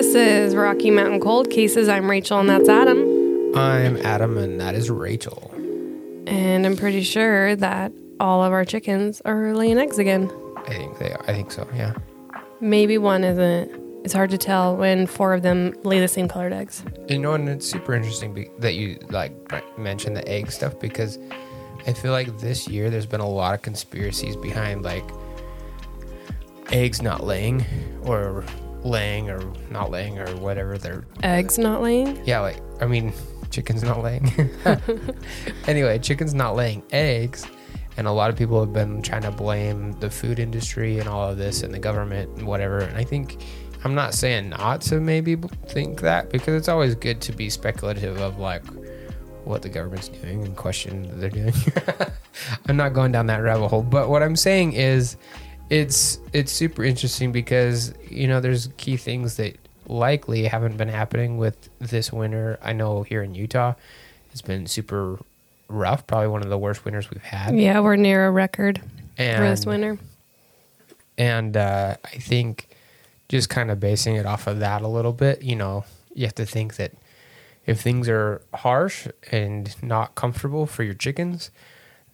This is Rocky Mountain Cold Cases. I'm Rachel, and that's Adam. I'm Adam, and that is Rachel. And I'm pretty sure that all of our chickens are laying eggs again. I think they. Are. I think so. Yeah. Maybe one isn't. It's hard to tell when four of them lay the same colored eggs. You know, and it's super interesting be- that you like mentioned the egg stuff because I feel like this year there's been a lot of conspiracies behind like eggs not laying or laying or not laying or whatever they're Eggs not laying? yeah like i mean chickens not laying anyway chickens not laying eggs and a lot of people have been trying to blame the food industry and all of this and the government and whatever and i think i'm not saying not to maybe think that because it's always good to be speculative of like what the government's doing and question that they're doing i'm not going down that rabbit hole but what i'm saying is it's it's super interesting because you know there's key things that likely haven't been happening with this winter. I know here in Utah, it's been super rough. Probably one of the worst winters we've had. Yeah, we're near a record and, for this winter. And uh, I think just kind of basing it off of that a little bit, you know, you have to think that if things are harsh and not comfortable for your chickens,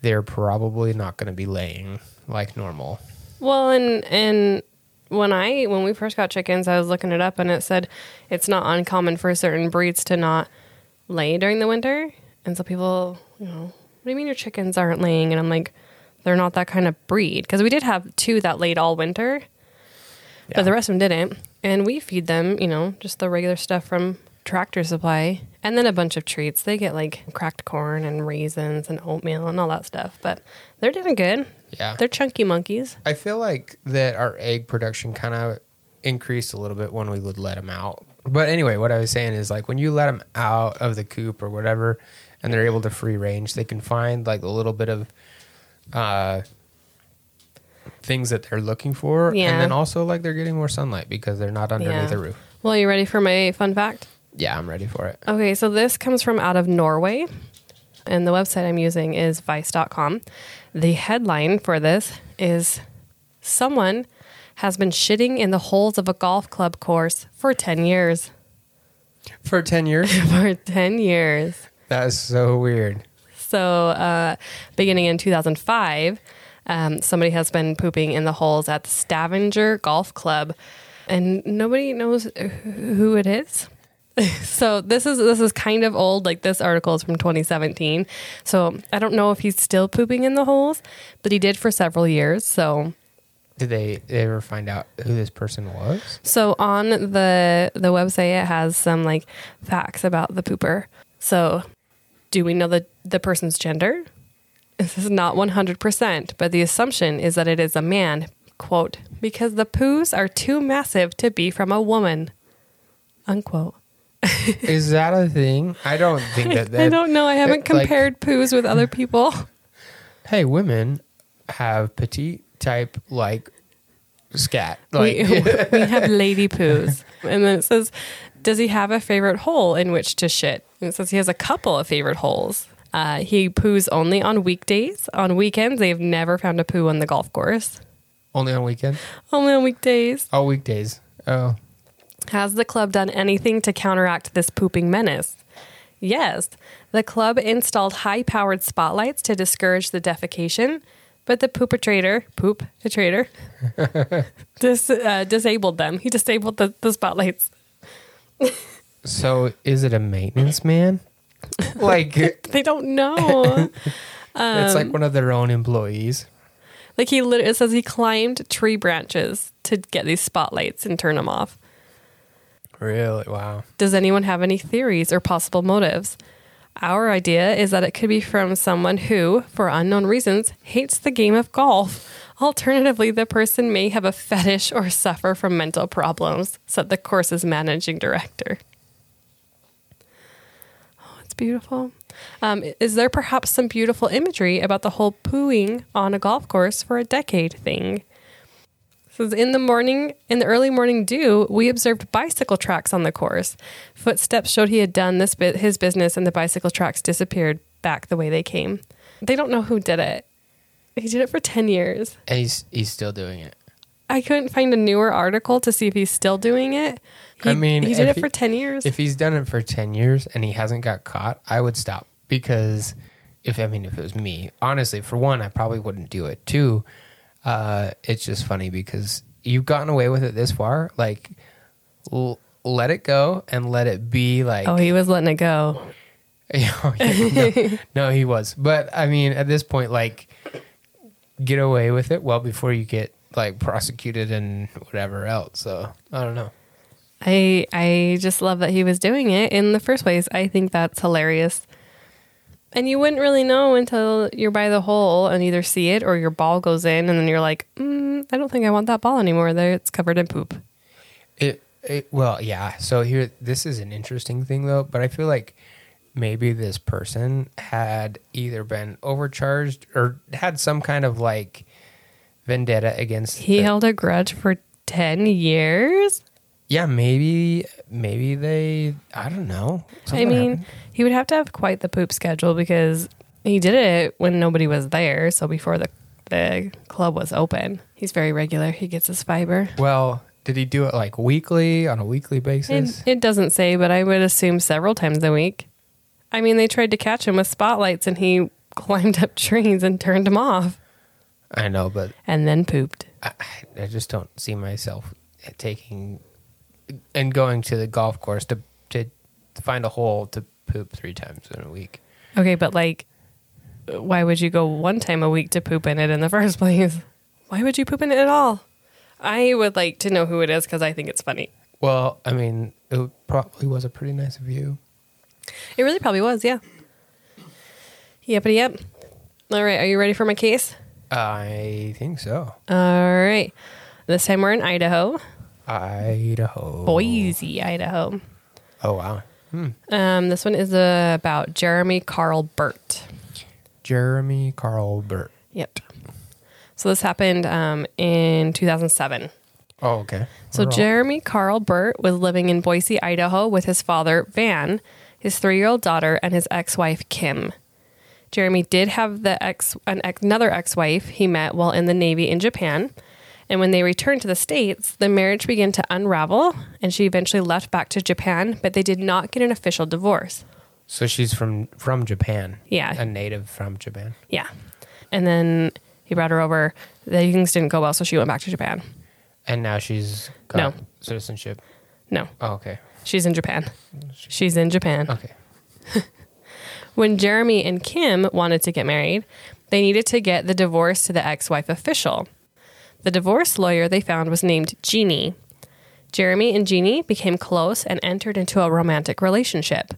they're probably not going to be laying like normal. Well, and and when I when we first got chickens, I was looking it up and it said it's not uncommon for certain breeds to not lay during the winter. And so people, you know, what do you mean your chickens aren't laying? And I'm like, they're not that kind of breed because we did have two that laid all winter, Yeah. but the rest of them didn't. And we feed them, you know, just the regular stuff from Tractor Supply, and then a bunch of treats. They get like cracked corn and raisins and oatmeal and all that stuff. But they're doing good. Yeah. They're chunky monkeys. I feel like that our egg production kind of increased a little bit when we would let them out. But anyway, what I was saying is like when you let them out of the coop or whatever, and they're able to free range, they can find like a little bit of uh, things that they're looking for, Yeah. and then also like they're getting more sunlight because they're not underneath Yeah. the roof. Well, you ready for my fun fact? Yeah, I'm ready for it. Okay, so this comes from out of Norway, and the website I'm using is vice.com. The headline for this is Someone has been shitting in the holes of a golf club course for 10 years. For ten years, for 10 years. that is so weird. So, uh, beginning in 2005, um, somebody has been pooping in the holes at the Stavanger Golf Club, and nobody knows who it is. so this is this is kind of old. Like this article is from 2017. So I don't know if he's still pooping in the holes, but he did for several years. So Did they ever find out who this person was? So on the the website, it has some like facts about the pooper. So, do we know the the person's gender? This is not one hundred percent, but the assumption is that it is a man. Quote: Because the poos are too massive to be from a woman. Unquote. Is that a thing? I don't think that. that I don't know. I haven't like- compared poos with other people. hey, women have petite type like scat. Like we, we have lady poos. And then it says, Does he have a favorite hole in which to shit? And it says he has a couple of favorite holes. Uh, he poos only on weekdays. On weekends, they've never found a poo on the golf course. only on weekends. Only on weekdays. Oh, weekdays. Oh, Has the club done anything to counteract this pooping menace? Yes. The club installed high powered spotlights to discourage the defecation, but the poopertrator, poop a trader, dis, uh, disabled them. He disabled the, the spotlights. so is it a maintenance man? Like They don't know. It's like one of their own employees. like he lit- it says he climbed tree branches to get these spotlights and turn them off. Really? Wow. Does anyone have any theories or possible motives? Our idea is that it could be from someone who, for unknown reasons, hates the game of golf. Alternatively, the person may have a fetish or suffer from mental problems, said the course's managing director. Oh, it's beautiful. Um, is there perhaps some beautiful imagery about the whole pooing on a golf course for a decade thing? Says in the morning, in the early morning dew, we observed bicycle tracks on the course. Footsteps showed he had done this bit his business, and the bicycle tracks disappeared back the way they came. They don't know who did it. He did it for ten years. And he's he's still doing it. I couldn't find a newer article to see if he's still doing it. He, I mean, he did it for he- 10 years. If he's done it for 10 years and he hasn't got caught, I would stop because if I mean if it was me, honestly, for one, I probably wouldn't do it. Two, uh, it's just funny because you've gotten away with it this far. Like, l- let it go and let it be like. oh, he was letting it go. Oh, yeah, no, no, he was. But I mean, at this point, like, get away with it well before you get like prosecuted and whatever else. So I don't know. I I just love that he was doing it in the first place. I think that's hilarious. And you wouldn't really know until you're by the hole and either see it or your ball goes in, and then you're like, mm, I don't think I want that ball anymore. There, it's covered in poop. It, it well, yeah. So here, this is an interesting thing though, but I feel like maybe this person had either been overcharged or had some kind of like vendetta against. He the- held a grudge for ten years. Yeah, maybe, maybe they. I don't know. I mean, happened. he would have to have quite the poop schedule because he did it when nobody was there. So before the the club was open, he's very regular. He gets his fiber. well, did he do it like weekly on a weekly basis? It, it doesn't say, but I would assume several times a week. I mean, they tried to catch him with spotlights and he climbed up trees and turned them off I know, but and then pooped. I, I just don't see myself taking and going to the golf course to to find a hole to poop three times in a week. Okay, but like, why would you go one time a week to poop in it in the first place? Why would you poop in it at all? I would like to know who it is because I think it's funny. Well, I mean, it probably was a pretty nice view. It really probably was, yeah. Yep, yep. All right, are you ready for my case? I think so. All right. This time we're in Idaho, Idaho. Boise, Idaho. Oh wow. Um, this one is uh, about Jeramy Carl Burt. Jeramy Carl Burt. Yep. So this happened um, in 2007. Oh, okay. So We're Jeramy Carl Burt was living in Boise, Idaho with his father, Van, his three-year-old daughter, and his ex-wife, Kim. Jeramy did have the ex an ex, another ex-wife he met while in the Navy in Japan. And when they returned to the States, the marriage began to unravel, and she eventually left back to Japan, but they did not get an official divorce. So she's from from Japan. Yeah. A native from Japan. Yeah. And then he brought her over. The things didn't go well, so she went back to Japan. And now she's got No. citizenship. No, Oh, okay. she's in Japan. She's in Japan. Okay. When Jeramy and Kim wanted to get married, they needed to get the divorce to the ex wife official. The divorce lawyer they found was named Jeannie. Jeramy and Jeannie became close and entered into a romantic relationship.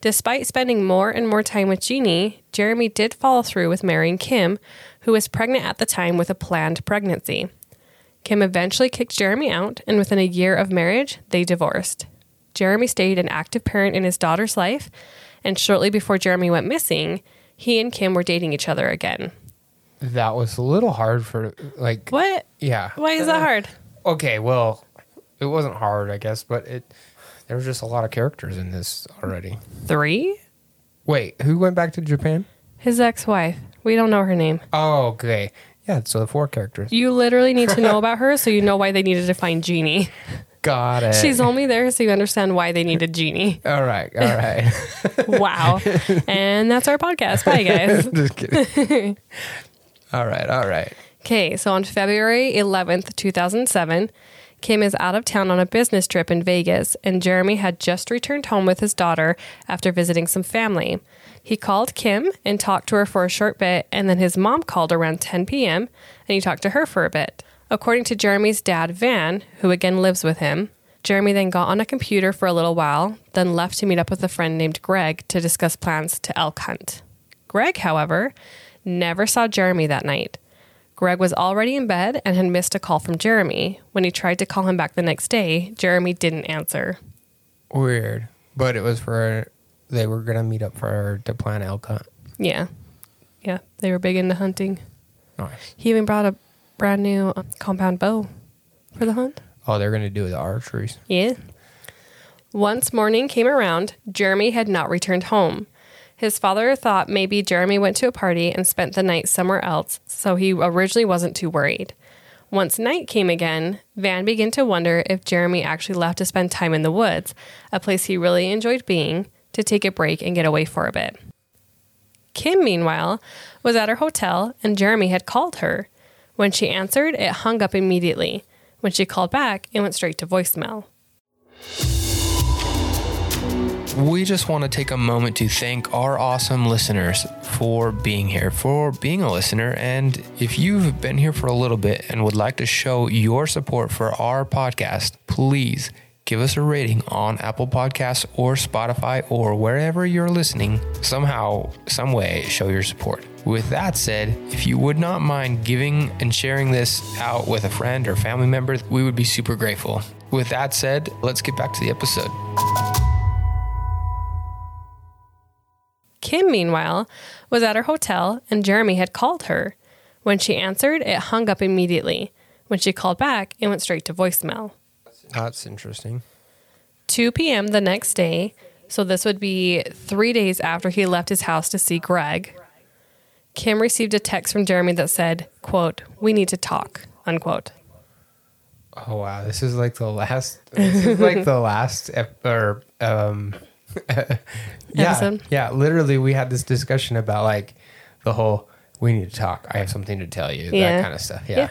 Despite spending more and more time with Jeannie, Jeramy did follow through with marrying Kim, who was pregnant at the time with a planned pregnancy. Kim eventually kicked Jeramy out, and within a year of marriage, they divorced. Jeramy stayed an active parent in his daughter's life, and shortly before Jeramy went missing, he and Kim were dating each other again. That was a little hard for like. What? Yeah. Why is that uh, hard? Okay, well, it wasn't hard, I guess, but it there was just a lot of characters in this already. Three? Wait, who went back to Japan? His ex wife. We don't know her name. Oh, okay. Yeah, so the four characters. You literally need to know about her so you know why they needed to find Jeannie. Got it. She's only there so you understand why they needed Jeannie. all right, all right. Wow. and that's our podcast. Bye, guys. just kidding. All right, all right. Okay, so on February 11th, 2007, Kim is out of town on a business trip in Vegas, and Jeramy had just returned home with his daughter after visiting some family. He called Kim and talked to her for a short bit, and then his mom called around 10 p.m., and he talked to her for a bit. According to Jeramy's dad, Van, who again lives with him, Jeramy then got on a computer for a little while, then left to meet up with a friend named Greg to discuss plans to elk hunt. Greg, however, never saw Jeramy that night. Greg was already in bed and had missed a call from Jeramy. When he tried to call him back the next day, Jeramy didn't answer. Weird, but it was for they were gonna meet up for to plan elk hunt. Yeah. Yeah, they were big into hunting. Nice. He even brought a brand new uh, compound bow for the hunt. Oh, they're gonna do the archeries. Yeah. Once morning came around, Jeramy had not returned home. His father thought maybe Jeramy went to a party and spent the night somewhere else, so he originally wasn't too worried. Once night came again, Van began to wonder if Jeramy actually left to spend time in the woods, a place he really enjoyed being, to take a break and get away for a bit. Kim, meanwhile, was at her hotel and Jeramy had called her. When she answered, it hung up immediately. When she called back, it went straight to voicemail. We just want to take a moment to thank our awesome listeners for being here, for being a listener. And if you've been here for a little bit and would like to show your support for our podcast, please give us a rating on Apple Podcasts or Spotify or wherever you're listening. Somehow, some way, show your support. With that said, if you would not mind giving and sharing this out with a friend or family member, we would be super grateful. With that said, let's get back to the episode. Kim, meanwhile, was at her hotel and Jeramy had called her. When she answered, it hung up immediately. When she called back, it went straight to voicemail. That's interesting. 2 p.m. the next day, so this would be three days after he left his house to see Greg, Kim received a text from Jeramy that said, quote, we need to talk, unquote. Oh wow, this is like the last. This is like the last ep- or um, yeah, Episode? yeah. Literally, we had this discussion about like the whole. We need to talk. I have something to tell you. Yeah. That kind of stuff. Yeah. Yeah.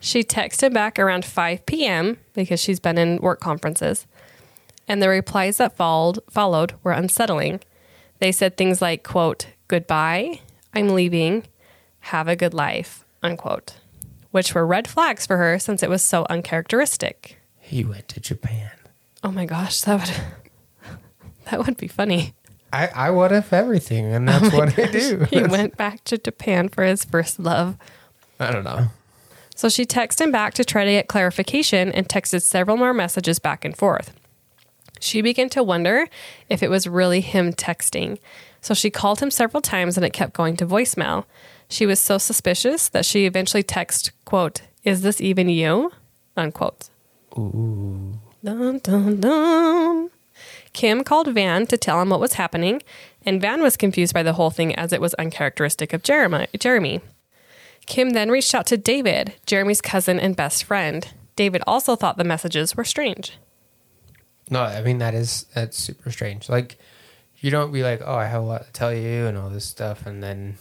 She texted back around 5 p.m. because she's been in work conferences. And the replies that followed, followed were unsettling. They said things like, quote, goodbye, I'm leaving, have a good life, unquote, which were red flags for her since it was so uncharacteristic. He went to Japan. Oh my gosh, that would that would be funny. I I what if everything, and oh that's what I do. He went back to Japan for his first love. I don't know. So she texted him back to try to get clarification and texted several more messages back and forth. She began to wonder if it was really him texting. So she called him several times and it kept going to voicemail. She was so suspicious that she eventually texted, quote, Is this even you? Unquote. Ooh. Dun, dun, dun. Kim called Van to tell him what was happening, and Van was confused by the whole thing as it was uncharacteristic of Jeramy. Jeramy. Kim then reached out to David, Jeramy's cousin and best friend. David also thought the messages were strange. No, I mean that is that's super strange. Like you don't be like, oh, I have a lot to tell you and all this stuff, and then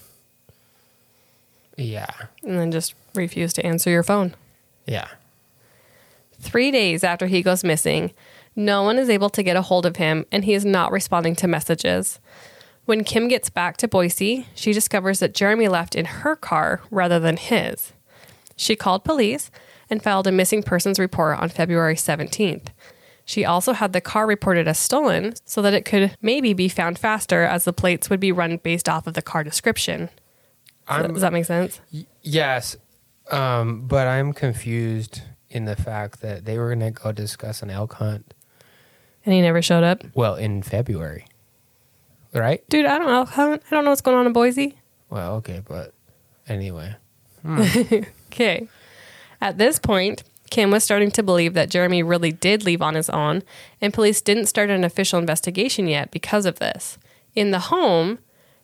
yeah, And then just refuse to answer your phone. yeah. Three days after he goes missing, no one is able to get a hold of him and he is not responding to messages. When Kim gets back to Boise, she discovers that Jeramy left in her car rather than his. She called police and filed a missing persons report on February 17th. She also had the car reported as stolen so that it could maybe be found faster as the plates would be run based off of the car description. I'm Does that make sense? Y- Yes, um, but I'm confused in the fact that they were going to go discuss an elk hunt. And he never showed up. Well, in February, right? Dude, I don't know. I don't know what's going on in Boise. Well, okay, but anyway, hmm. Okay. At this point, Kim was starting to believe that Jeramy really did leave on his own, and police didn't start an official investigation yet because of this. In the home,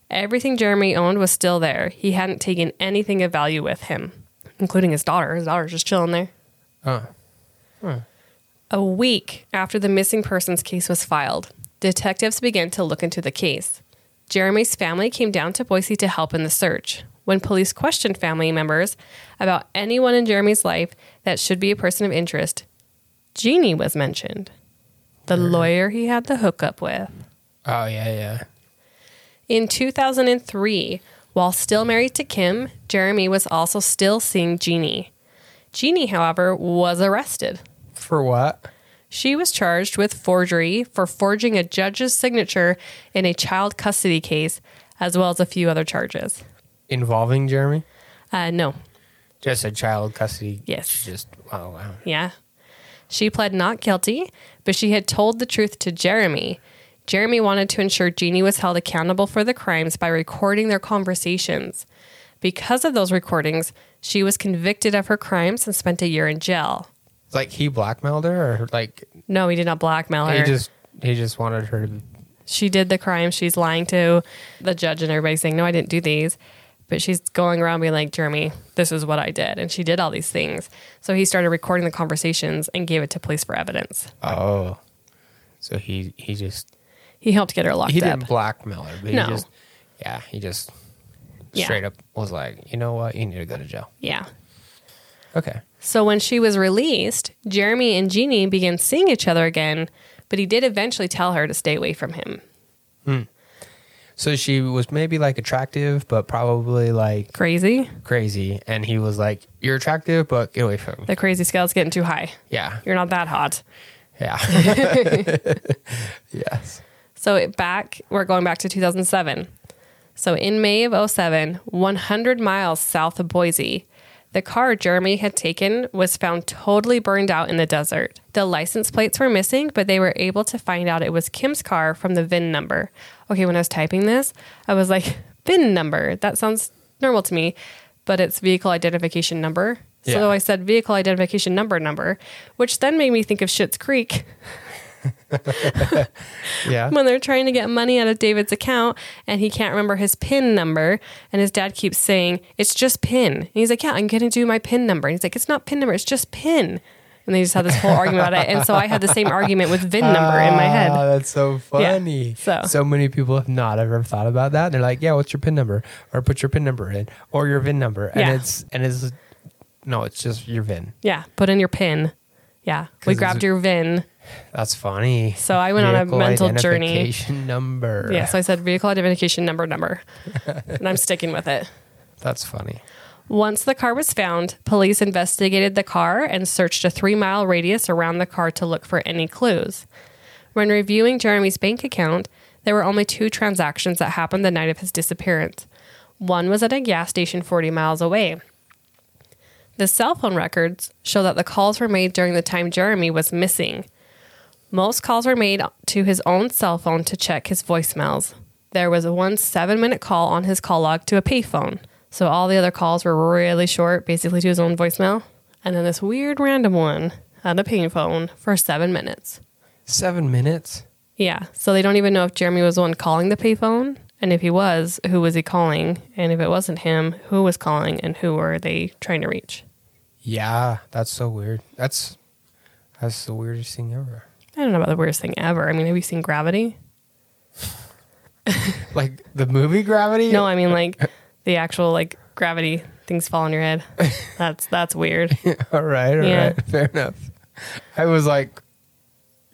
everything Jeramy owned was still there. He hadn't taken anything of value with him, including his daughter. His daughter's just chilling there. oh, A week after the missing persons case was filed, detectives began to look into the case. Jeramy's family came down to Boise to help in the search. When police questioned family members about anyone in Jeramy's life that should be a person of interest, Jeannie was mentioned, the mm-hmm. lawyer he had the hookup with. oh yeah, yeah. In 2003, while still married to Kim, Jeramy was also still seeing Jeannie. Jeannie, however, was arrested. For what? She was charged with forgery for forging a judge's signature in a child custody case, as well as a few other charges. Involving Jeramy? Uh, no, Just a child custody. Yes. Just oh wow. yeah. She pled not guilty, but she had told the truth to Jeramy. Jeramy wanted to ensure Jeannie was held accountable for the crimes by recording their conversations. Because of those recordings, she was convicted of her crimes and spent a year in jail. Like he blackmailed her, or like No, he did not blackmail her. he just he just wanted her to. she did the crime. She's lying to the judge and everybody saying, no, I didn't do these. But she's going around being like, Jeramy, this is what I did. And she did all these things. So he started recording the conversations and gave it to police for evidence. Oh, so he he just He helped get her locked he up. didn't blackmail her, but No. he just yeah he just Yeah. straight up was like, you know what, you need to go to jail. Yeah. Okay. So when she was released, Jeramy and Jeannie began seeing each other again, but he did eventually tell her to stay away from him. Hmm. So she was maybe like attractive, but probably like Crazy. crazy, and he was like, "You're attractive, but get away from me." The crazy scale's getting too high. Yeah, You're not that hot. yeah, yes. So it- back, we're going back to 2007. So in May of 07, 100 miles south of Boise, the car Jeramy had taken was found totally burned out in the desert. The license plates were missing, but they were able to find out it was Kim's car from the VIN number. Okay, when I was typing this, I was like, VIN number. That sounds normal to me, but it's vehicle identification number. Yeah. So I said vehicle identification number number, which then made me think of Schitt's Creek. Yeah. when they're trying to get money out of David's account and he can't remember his PIN number. And his dad keeps saying, It's just PIN. And he's like, Yeah, I'm going to do my PIN number. And he's like, It's not PIN number, it's just PIN. And they just had this whole argument about it. And so I had the same argument with VIN number in my head. Ah, that's so Yeah, funny. so- many people have not ever thought about that. They're like, "Yeah, what's your pin number?" Or put your pin number in, or your VIN number, and Yeah. it's and it's no, it's just your VIN. Yeah, put in your PIN. Yeah, we grabbed your VIN. That's funny. So I went on a mental journey. number. Yeah, so I said vehicle identification number number. and I'm sticking with it. that's funny. Once the car was found, police investigated the car and searched a three mile radius around the car to look for any clues. When reviewing Jeramy's bank account, there were only two transactions that happened the night of his disappearance. One was at a gas station 40 miles away. The cell phone records show that the calls were made during the time Jeramy was missing. Most calls were made to his own cell phone to check his voicemails. There was one seven minute call on his call log to a payphone. So all the other calls were really short, basically to his own voicemail. And then this weird random one at a payphone for seven minutes. Seven minutes. Yeah. So they don't even know if Jeramy was the one calling the payphone. And if he was, who was he calling? And if it wasn't him, who was calling and who were they trying to reach? Yeah, that's so weird. That's that's the weirdest thing ever. I don't know about the weirdest thing ever. I mean, have you seen Gravity? Like the movie Gravity. No, I mean like the actual like gravity things fall on your head. That's that's weird. all right, all right, Yeah. fair enough. I was like,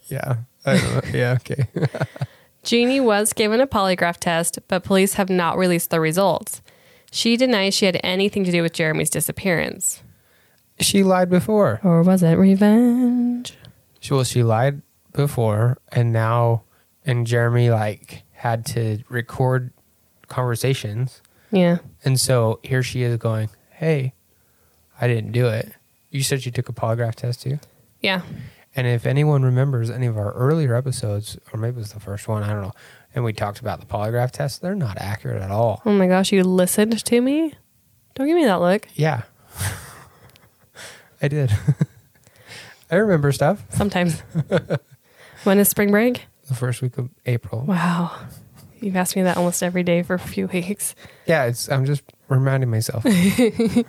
yeah, I don't know. yeah, okay. Jeannie was given a polygraph test, but police have not released the results. She denies she had anything to do with Jeramy's disappearance. she lied before. Or was it revenge? She well, she lied before, and now, and Jeramy like had to record conversations, Yeah. and so here she is going, "Hey, I didn't do it." You said you took a polygraph test too. Yeah. And if anyone remembers any of our earlier episodes, or maybe it was the first one, I don't know, and we talked about the polygraph test, they're not accurate at all. Oh my gosh, you listened to me? Don't give me that look. Yeah. I did. I remember stuff. Sometimes. when is spring break? The first week of April. Wow. You've asked me that almost every day for a few weeks. Yeah, it's I'm just reminding myself.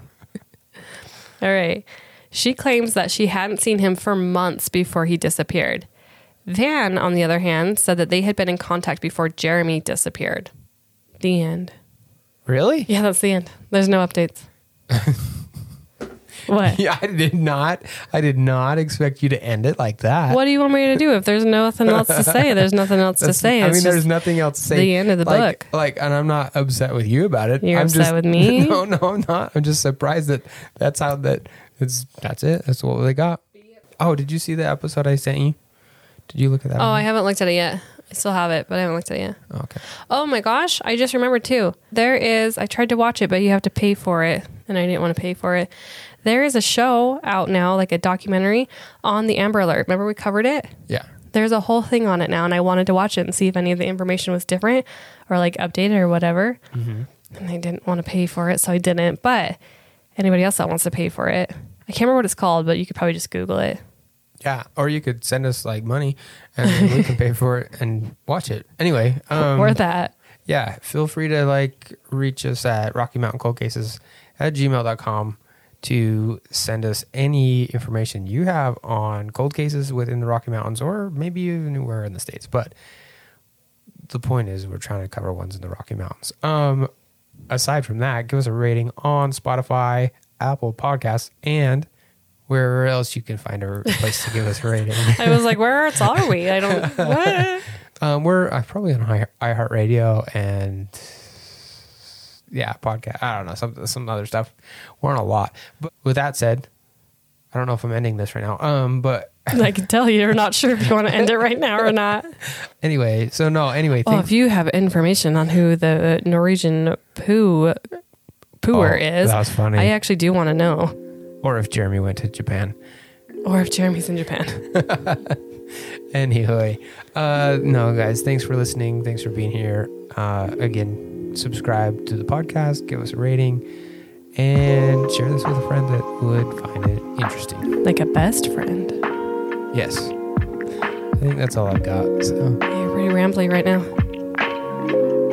All right. She claims that she hadn't seen him for months before he disappeared. Van, on the other hand, said that they had been in contact before Jeramy disappeared. The end. really? Yeah, that's the end. There's no updates. what? Yeah, I did not I did not expect you to end it like that. What do you want me to do? If there's nothing else to say, there's nothing else to say. I mean, there's nothing else to say. the end of the like, book. Like, and I'm not upset with you about it. You're I'm upset just, with me? No, no, I'm not. I'm just surprised that that's how that. It's that's it. That's what they got. Oh, did you see the episode I sent you? Did you look at that? oh, one? I haven't looked at it yet. I still have it, but I haven't looked at it yet. Oh, okay. Oh my gosh, I just remembered too. There is, I tried to watch it, but you have to pay for it, and I didn't want to pay for it. There is a show out now, like a documentary on the Amber Alert. Remember we covered it? Yeah. There's a whole thing on it now, and I wanted to watch it and see if any of the information was different or like updated or whatever. Mm-hmm. And I didn't want to pay for it, so I didn't. But anybody else that wants to pay for it, I can't remember what it's called, but you could probably just Google it. Yeah, or you could send us like money, and we can pay for it and watch it. Anyway, um, or that. yeah, feel free to like reach us at Rocky Mountain Cold Cases at gmail.com to send us any information you have on cold cases within the Rocky Mountains or maybe even anywhere in the States. But the point is, we're trying to cover ones in the Rocky Mountains. Um, aside from that, give us a rating on Spotify, Apple Podcasts, and wherever else you can find a place to give us a rating. I was like, where else are we? I don't. What? Um, we're uh, probably on iHeartRadio and yeah, podcast. I don't know some some other stuff. We're on a lot. But with that said, I don't know if I'm ending this right now. Um, but I can tell you, you're not sure if you want to end it right now or not. anyway, so no. Anyway, Well, if you have information on who the Norwegian poo pooer Oh, is, that's funny. I actually do want to know. Or if Jeramy went to Japan. Or if Jeramy's in Japan. Anyway, uh, no, guys, thanks for listening. Thanks for being here. Uh, again, subscribe to the podcast, give us a rating, and share this with a friend that would find it interesting. like a best friend. Yes. I think that's all I've got. So, You're pretty rambly right now.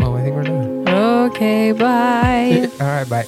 oh, I think we're done. Okay, bye. All right, bye.